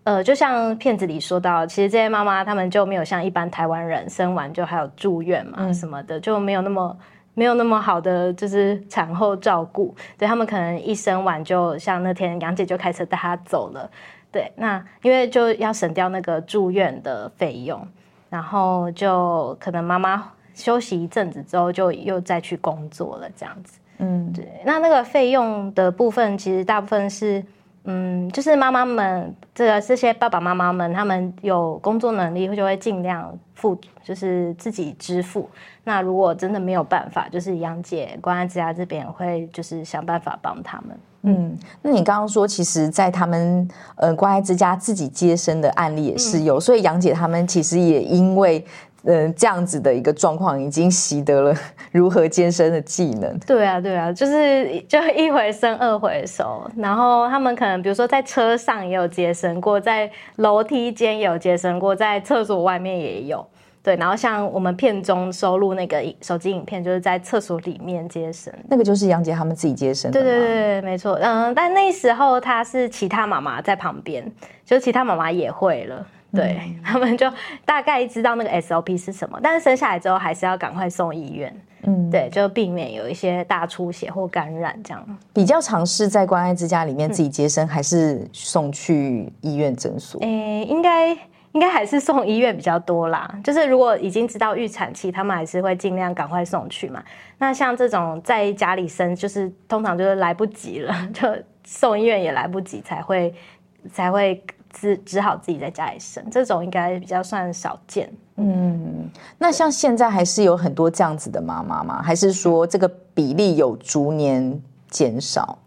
Speaker 3: 呃，就像片子里说到，其实这些妈妈她们就没有像一般台湾人生完就还有住院嘛什么的，就没有那么没有那么好的就是产后照顾，对他们可能一生完就像那天杨姐就开车带她走了，对，那因为就要省掉那个住院的费用，然后就可能妈妈休息一阵子之后就又再去工作了这样子，嗯，对，那那个费用的部分其实大部分是。嗯，就是妈妈们，这个这些爸爸妈妈们，他们有工作能力，就会尽量付，就是自己支付。那如果真的没有办法，就是杨姐关爱之家这边会就是想办法帮他们。
Speaker 2: 嗯，那你刚刚说，其实，在他们呃关爱之家自己接生的案例也是有，所以杨姐他们其实也因为。嗯，这样子的一个状况，已经习得了如何健身的技能。
Speaker 3: 对啊，对啊，就是就一回生二回熟，然后他们可能比如说在车上也有接生过，在楼梯间也有接生过，在厕所外面也有。对，然后像我们片中收录那个手机影片，就是在厕所里面接生，
Speaker 2: 那个就是杨杰他们自己接生。
Speaker 3: 对对对，没错。嗯，但那时候他是其他妈妈在旁边，就其他妈妈也会了。对他们就大概知道那个 SOP 是什么，但是生下来之后还是要赶快送医院。嗯，对，就避免有一些大出血或感染这样。
Speaker 2: 比较尝试在关爱之家里面自己接生，还是送去医院诊所？
Speaker 3: 诶，应该应该还是送医院比较多啦。就是如果已经知道预产期，他们还是会尽量赶快送去嘛。那像这种在家里生，就是通常就是来不及了，就送医院也来不及，才会才会。只只好自己在家里生，这种应该比较算少见。
Speaker 2: 嗯，那像现在还是有很多这样子的妈妈吗？还是说这个比例有逐年减少？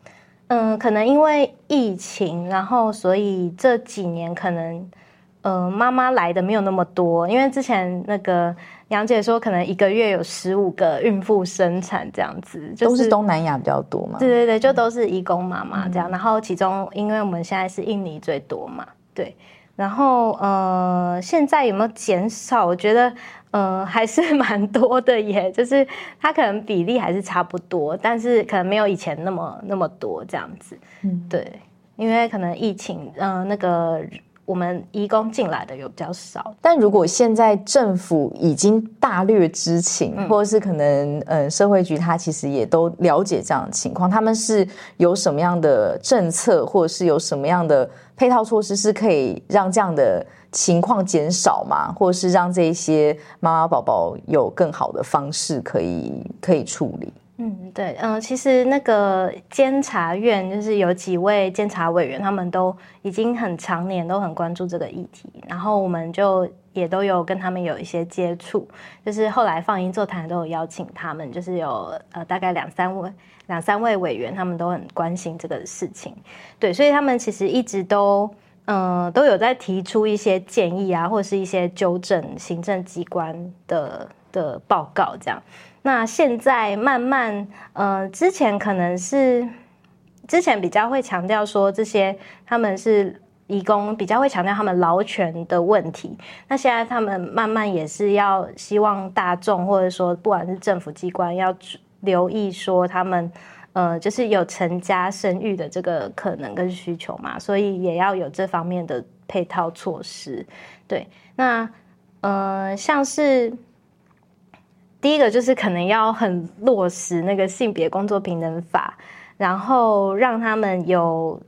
Speaker 3: 嗯，可能因为疫情，然后所以这几年可能。呃，妈妈来的没有那么多，因为之前那个杨姐说，可能一个月有十五个孕妇生产这样子，
Speaker 2: 都是东南亚比较多嘛。
Speaker 3: 对对对，就都是义工妈妈这样。然后其中，因为我们现在是印尼最多嘛，对。然后呃，现在有没有减少？我觉得呃还是蛮多的耶，就是它可能比例还是差不多，但是可能没有以前那么那么多这样子。嗯，对，因为可能疫情，嗯，那个。我们移工进来的有比较少，
Speaker 2: 但如果现在政府已经大略知情，或者是可能呃社会局他其实也都了解这样的情况，他们是有什么样的政策，或者是有什么样的配套措施，是可以让这样的情况减少吗？或者是让这些妈妈宝宝有更好的方式可以可以处理？
Speaker 3: 嗯，对，嗯，其实那个监察院就是有几位监察委员，他们都已经很常年都很关注这个议题，然后我们就也都有跟他们有一些接触，就是后来放映座谈都有邀请他们，就是有呃大概两三位两三位委员，他们都很关心这个事情，对，所以他们其实一直都嗯都有在提出一些建议啊，或是一些纠正行政机关的的报告这样。那现在慢慢，呃，之前可能是之前比较会强调说这些他们是义工，比较会强调他们劳权的问题。那现在他们慢慢也是要希望大众或者说不管是政府机关要留意说他们，呃，就是有成家生育的这个可能跟需求嘛，所以也要有这方面的配套措施。对，那呃，像是。第一个就是可能要很落实那个性别工作平等法，然后让他们有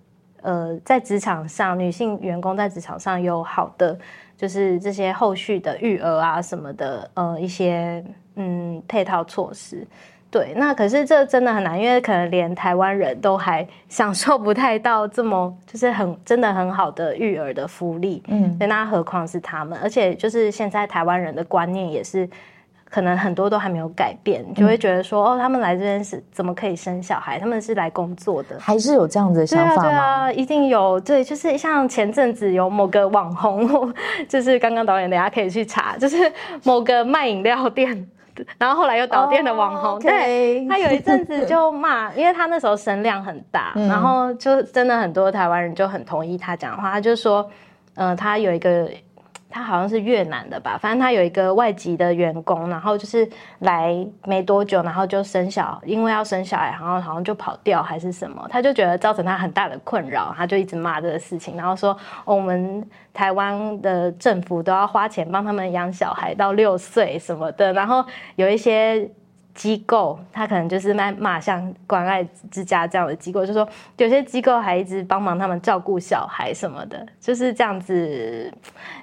Speaker 3: 呃在职场上女性员工在职场上有好的就是这些后续的育儿啊什么的呃一些嗯配套措施。对，那可是这真的很难，因为可能连台湾人都还享受不太到这么就是很真的很好的育儿的福利，嗯，那何况是他们？而且就是现在台湾人的观念也是。可能很多都还没有改变，就会觉得说哦，他们来这边是怎么可以生小孩？他们是来工作的，
Speaker 2: 还是有这样子的想法吗？
Speaker 3: 对啊，一定有。对，就是像前阵子有某个网红，就是刚刚导演大家可以去查，就是某个卖饮料店，然后后来又倒店的网红，对，他有一阵子就骂，因为他那时候声量很大，然后就真的很多台湾人就很同意他讲的话，他就说，嗯，他有一个。他好像是越南的吧，反正他有一个外籍的员工，然后就是来没多久，然后就生小，因为要生小孩，然后好像就跑掉还是什么，他就觉得造成他很大的困扰，他就一直骂这个事情，然后说我们台湾的政府都要花钱帮他们养小孩到六岁什么的，然后有一些。机构，他可能就是骂骂像关爱之家这样的机构，就说有些机构还一直帮忙他们照顾小孩什么的，就是这样子，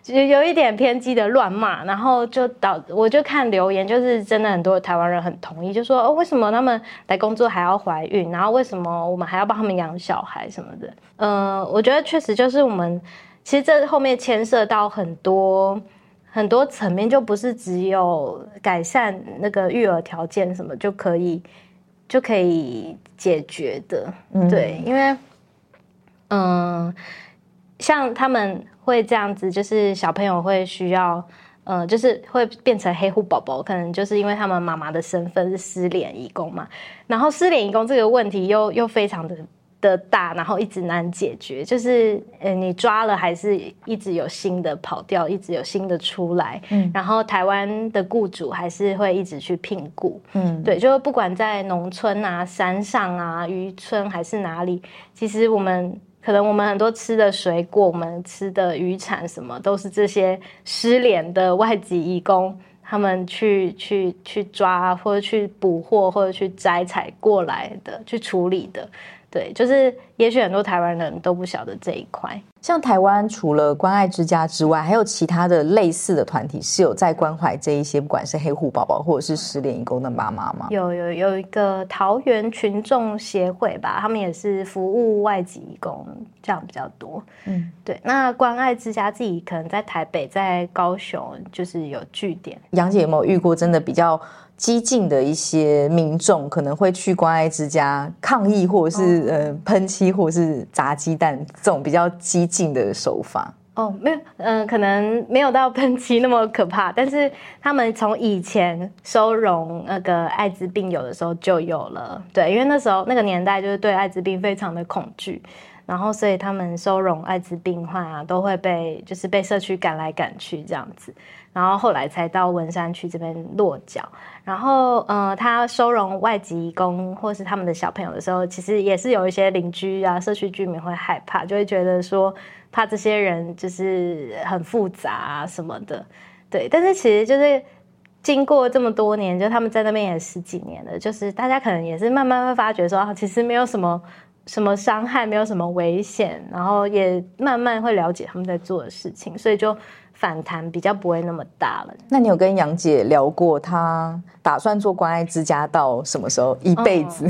Speaker 3: 就有一点偏激的乱骂，然后就导我就看留言，就是真的很多台湾人很同意，就说哦，为什么他们来工作还要怀孕，然后为什么我们还要帮他们养小孩什么的？嗯，我觉得确实就是我们其实这后面牵涉到很多。很多层面就不是只有改善那个育儿条件什么就可以就可以解决的，对，因为嗯，像他们会这样子，就是小朋友会需要，嗯，就是会变成黑户宝宝，可能就是因为他们妈妈的身份是失联义工嘛，然后失联义工这个问题又又非常的。的大，然后一直难解决，就是呃，你抓了还是一直有新的跑掉，一直有新的出来，嗯，然后台湾的雇主还是会一直去聘雇，嗯，对，就是不管在农村啊、山上啊、渔村还是哪里，其实我们可能我们很多吃的水果，我们吃的渔产什么，都是这些失联的外籍义工他们去去去抓或者去捕获或者去摘采过来的，去处理的。对，就是也许很多台湾人都不晓得这一块。
Speaker 2: 像台湾除了关爱之家之外，还有其他的类似的团体是有在关怀这一些，不管是黑户宝宝或者是失联义工的妈妈吗？
Speaker 3: 有有有一个桃园群众协会吧，他们也是服务外籍义工，这样比较多。嗯，对。那关爱之家自己可能在台北、在高雄就是有据点。
Speaker 2: 杨姐有没有遇过真的比较？激进的一些民众可能会去关爱之家抗议，或者是呃喷漆，或者是砸鸡蛋这种比较激进的手法。
Speaker 3: 哦，没有，嗯，可能没有到喷漆那么可怕，但是他们从以前收容那个艾滋病友的时候就有了。对，因为那时候那个年代就是对艾滋病非常的恐惧，然后所以他们收容艾滋病患啊都会被就是被社区赶来赶去这样子。然后后来才到文山区这边落脚。然后，呃，他收容外籍工或是他们的小朋友的时候，其实也是有一些邻居啊、社区居民会害怕，就会觉得说怕这些人就是很复杂啊什么的。对，但是其实就是经过这么多年，就他们在那边也十几年了，就是大家可能也是慢慢会发觉说，其实没有什么什么伤害，没有什么危险，然后也慢慢会了解他们在做的事情，所以就。反弹比较不会那么大了。
Speaker 2: 那你有跟杨姐聊过，她打算做关爱之家到什么时候？一辈子？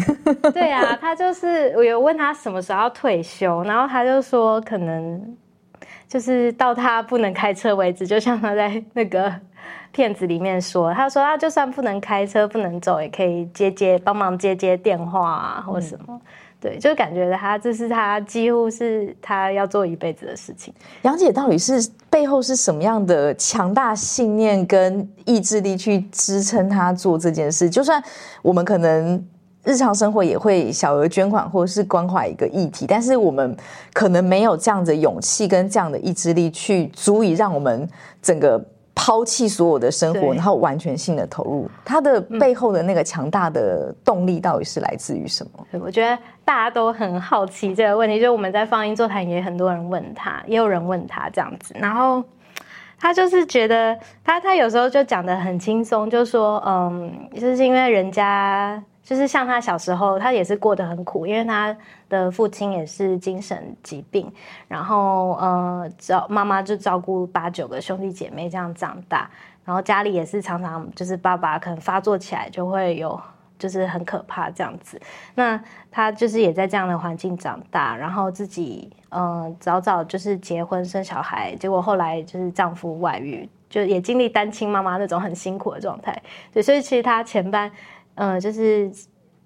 Speaker 3: 对啊，她就是我有问她什么时候要退休，然后她就说可能就是到她不能开车为止。就像她在那个片子里面说，她说她就算不能开车、不能走，也可以接接帮忙接接电话啊，或什么。对，就感觉他这是他几乎是他要做一辈子的事情。
Speaker 2: 杨姐到底是背后是什么样的强大信念跟意志力去支撑他做这件事？就算我们可能日常生活也会小额捐款或者是关怀一个议题，但是我们可能没有这样的勇气跟这样的意志力去足以让我们整个。抛弃所有的生活，然后完全性的投入，他的背后的那个强大的动力到底是来自于什么？
Speaker 3: 对我觉得大家都很好奇这个问题，就我们在放映座谈也很多人问他，也有人问他这样子，然后他就是觉得他他有时候就讲的很轻松，就说嗯，就是因为人家。就是像他小时候，他也是过得很苦，因为他的父亲也是精神疾病，然后呃，照妈妈就照顾八九个兄弟姐妹这样长大，然后家里也是常常就是爸爸可能发作起来就会有，就是很可怕这样子。那他就是也在这样的环境长大，然后自己嗯早早就是结婚生小孩，结果后来就是丈夫外遇，就也经历单亲妈妈那种很辛苦的状态。对，所以其实他前半。嗯，就是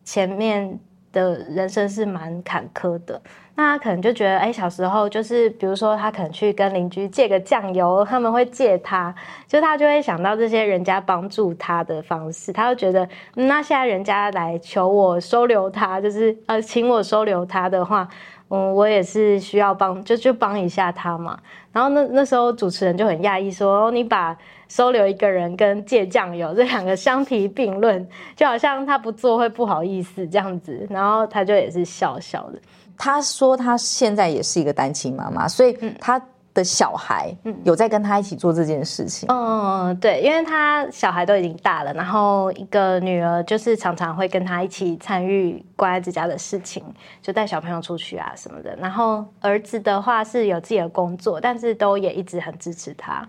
Speaker 3: 前面的人生是蛮坎坷的，那他可能就觉得，哎，小时候就是，比如说他可能去跟邻居借个酱油，他们会借他，就他就会想到这些人家帮助他的方式，他就觉得，那现在人家来求我收留他，就是呃，请我收留他的话，嗯，我也是需要帮，就就帮一下他嘛。然后那那时候主持人就很讶异说：“你把收留一个人跟借酱油这两个相提并论，就好像他不做会不好意思这样子。”然后他就也是笑笑的。
Speaker 2: 他说他现在也是一个单亲妈妈，所以他。的小孩有在跟他一起做这件事情。
Speaker 3: 嗯，对，因为他小孩都已经大了，然后一个女儿就是常常会跟他一起参与关爱之家的事情，就带小朋友出去啊什么的。然后儿子的话是有自己的工作，但是都也一直很支持他。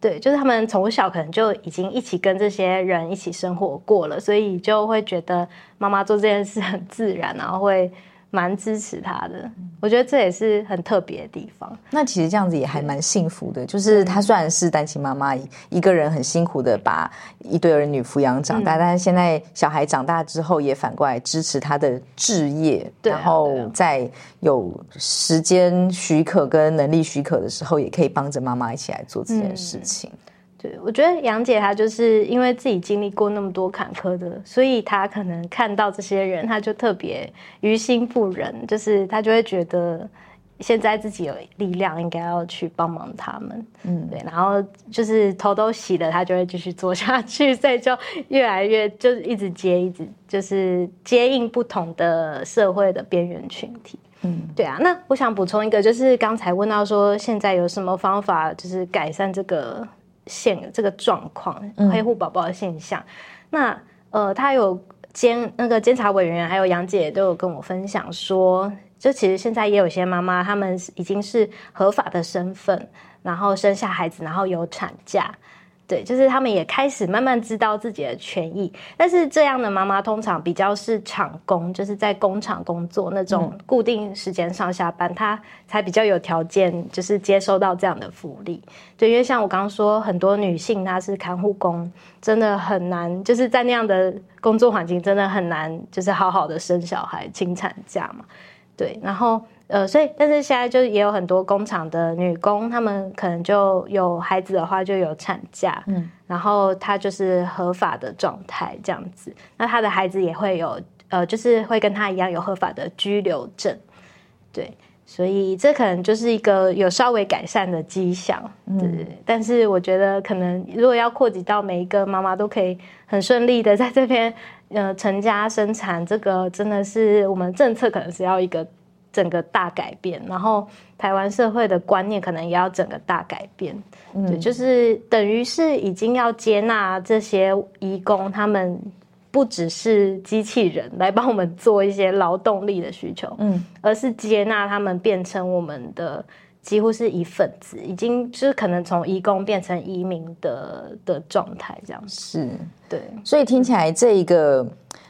Speaker 3: 对，就是他们从小可能就已经一起跟这些人一起生活过了，所以就会觉得妈妈做这件事很自然，然后会。蛮支持他的，我觉得这也是很特别的地方。
Speaker 2: 那其实这样子也还蛮幸福的，就是她虽然是单亲妈妈，一个人很辛苦的把一对儿女抚养长大，但是现在小孩长大之后，也反过来支持他的置业，然后在有时间许可跟能力许可的时候，也可以帮着妈妈一起来做这件事情。
Speaker 3: 对，我觉得杨姐她就是因为自己经历过那么多坎坷的，所以她可能看到这些人，她就特别于心不忍，就是她就会觉得现在自己有力量，应该要去帮忙他们。嗯，对，然后就是头都洗了，她就会继续做下去，所以就越来越就是一直接，一直就是接应不同的社会的边缘群体。嗯，对啊。那我想补充一个，就是刚才问到说现在有什么方法，就是改善这个。现这个状况，黑户宝宝的现象，那呃，他有监那个监察委员，还有杨姐都有跟我分享说，就其实现在也有些妈妈，她们已经是合法的身份，然后生下孩子，然后有产假。对，就是他们也开始慢慢知道自己的权益，但是这样的妈妈通常比较是厂工，就是在工厂工作那种固定时间上下班，她才比较有条件，就是接收到这样的福利。对，因为像我刚刚说，很多女性她是看护工，真的很难，就是在那样的工作环境，真的很难，就是好好的生小孩，请产假嘛。对，然后。呃，所以，但是现在就也有很多工厂的女工，她们可能就有孩子的话就有产假，嗯，然后她就是合法的状态这样子，那她的孩子也会有，呃，就是会跟她一样有合法的居留证，对，所以这可能就是一个有稍微改善的迹象，对，但是我觉得可能如果要扩及到每一个妈妈都可以很顺利的在这边，呃，成家生产，这个真的是我们政策可能是要一个。整个大改变，然后台湾社会的观念可能也要整个大改变，对，就是等于是已经要接纳这些义工，他们不只是机器人来帮我们做一些劳动力的需求，嗯，而是接纳他们变成我们的几乎是一份子，已经就是可能从义工变成移民的的状态，这样
Speaker 2: 是，
Speaker 3: 对，
Speaker 2: 所以听起来这一个。虽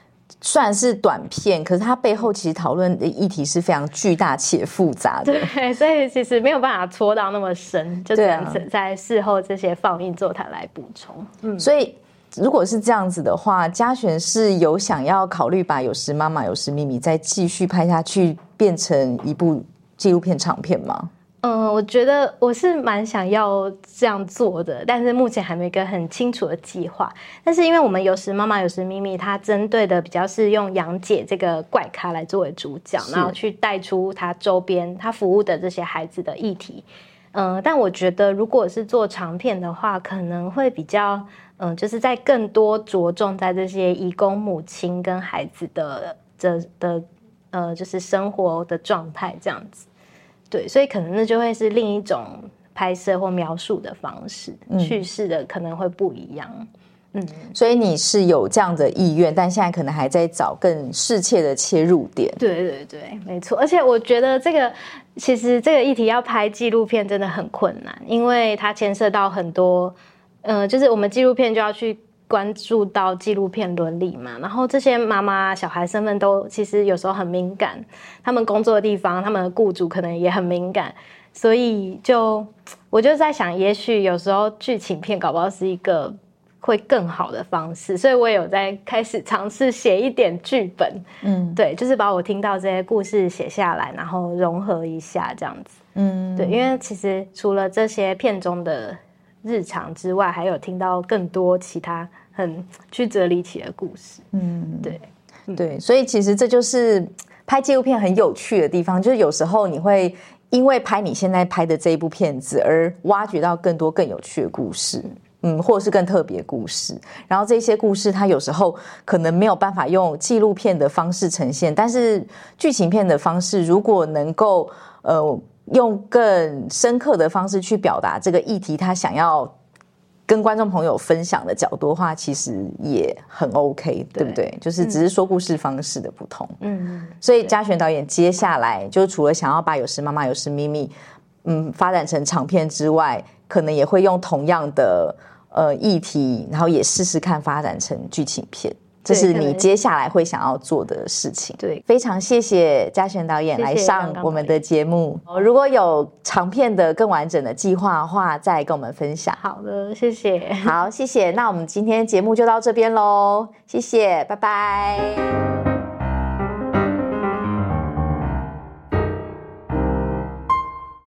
Speaker 2: 然是短片，可是它背后其实讨论的议题是非常巨大且复杂的。
Speaker 3: 对，所以其实没有办法戳到那么深，就只能在事后这些放映座谈来补充。
Speaker 2: 嗯，所以如果是这样子的话，嘉璇是有想要考虑把《有时妈妈有时秘密》再继续拍下去，变成一部纪录片长片吗？
Speaker 3: 嗯，我觉得我是蛮想要这样做的，但是目前还没一个很清楚的计划。但是因为我们有时妈妈有时咪咪，它针对的比较是用杨姐这个怪咖来作为主角，然后去带出她周边她服务的这些孩子的议题。嗯，但我觉得如果是做长片的话，可能会比较嗯，就是在更多着重在这些义工母亲跟孩子的这的呃，就是生活的状态这样子。对，所以可能那就会是另一种拍摄或描述的方式，叙事的可能会不一样。
Speaker 2: 嗯，所以你是有这样的意愿，但现在可能还在找更适切的切入点。
Speaker 3: 对对对，没错。而且我觉得这个其实这个议题要拍纪录片真的很困难，因为它牵涉到很多，呃，就是我们纪录片就要去。关注到纪录片伦理嘛，然后这些妈妈小孩身份都其实有时候很敏感，他们工作的地方，他们的雇主可能也很敏感，所以就我就在想，也许有时候剧情片搞不好是一个会更好的方式，所以我有在开始尝试写一点剧本，嗯，对，就是把我听到这些故事写下来，然后融合一下这样子，嗯，对，因为其实除了这些片中的日常之外，还有听到更多其他。很曲折离奇的故事，嗯，对
Speaker 2: 对，所以其实这就是拍纪录片很有趣的地方，就是有时候你会因为拍你现在拍的这一部片子而挖掘到更多更有趣的故事。嗯，或者是更特别故事，然后这些故事它有时候可能没有办法用纪录片的方式呈现，但是剧情片的方式如果能够呃用更深刻的方式去表达这个议题，他想要跟观众朋友分享的角度的话，其实也很 OK，对不对？就是只是说故事方式的不同。嗯，所以嘉璇导演接下来就除了想要把《有时妈妈有时咪咪》嗯发展成长片之外，可能也会用同样的。呃，议题，然后也试试看发展成剧情片，这是你接下来会想要做的事情。
Speaker 3: 对，
Speaker 2: 非常谢谢嘉璇导演来上我们的节目。如果有长片的更完整的计划的话，再跟我们分享。
Speaker 3: 好的，谢谢。
Speaker 2: 好，谢谢。那我们今天节目就到这边喽，谢谢，拜拜。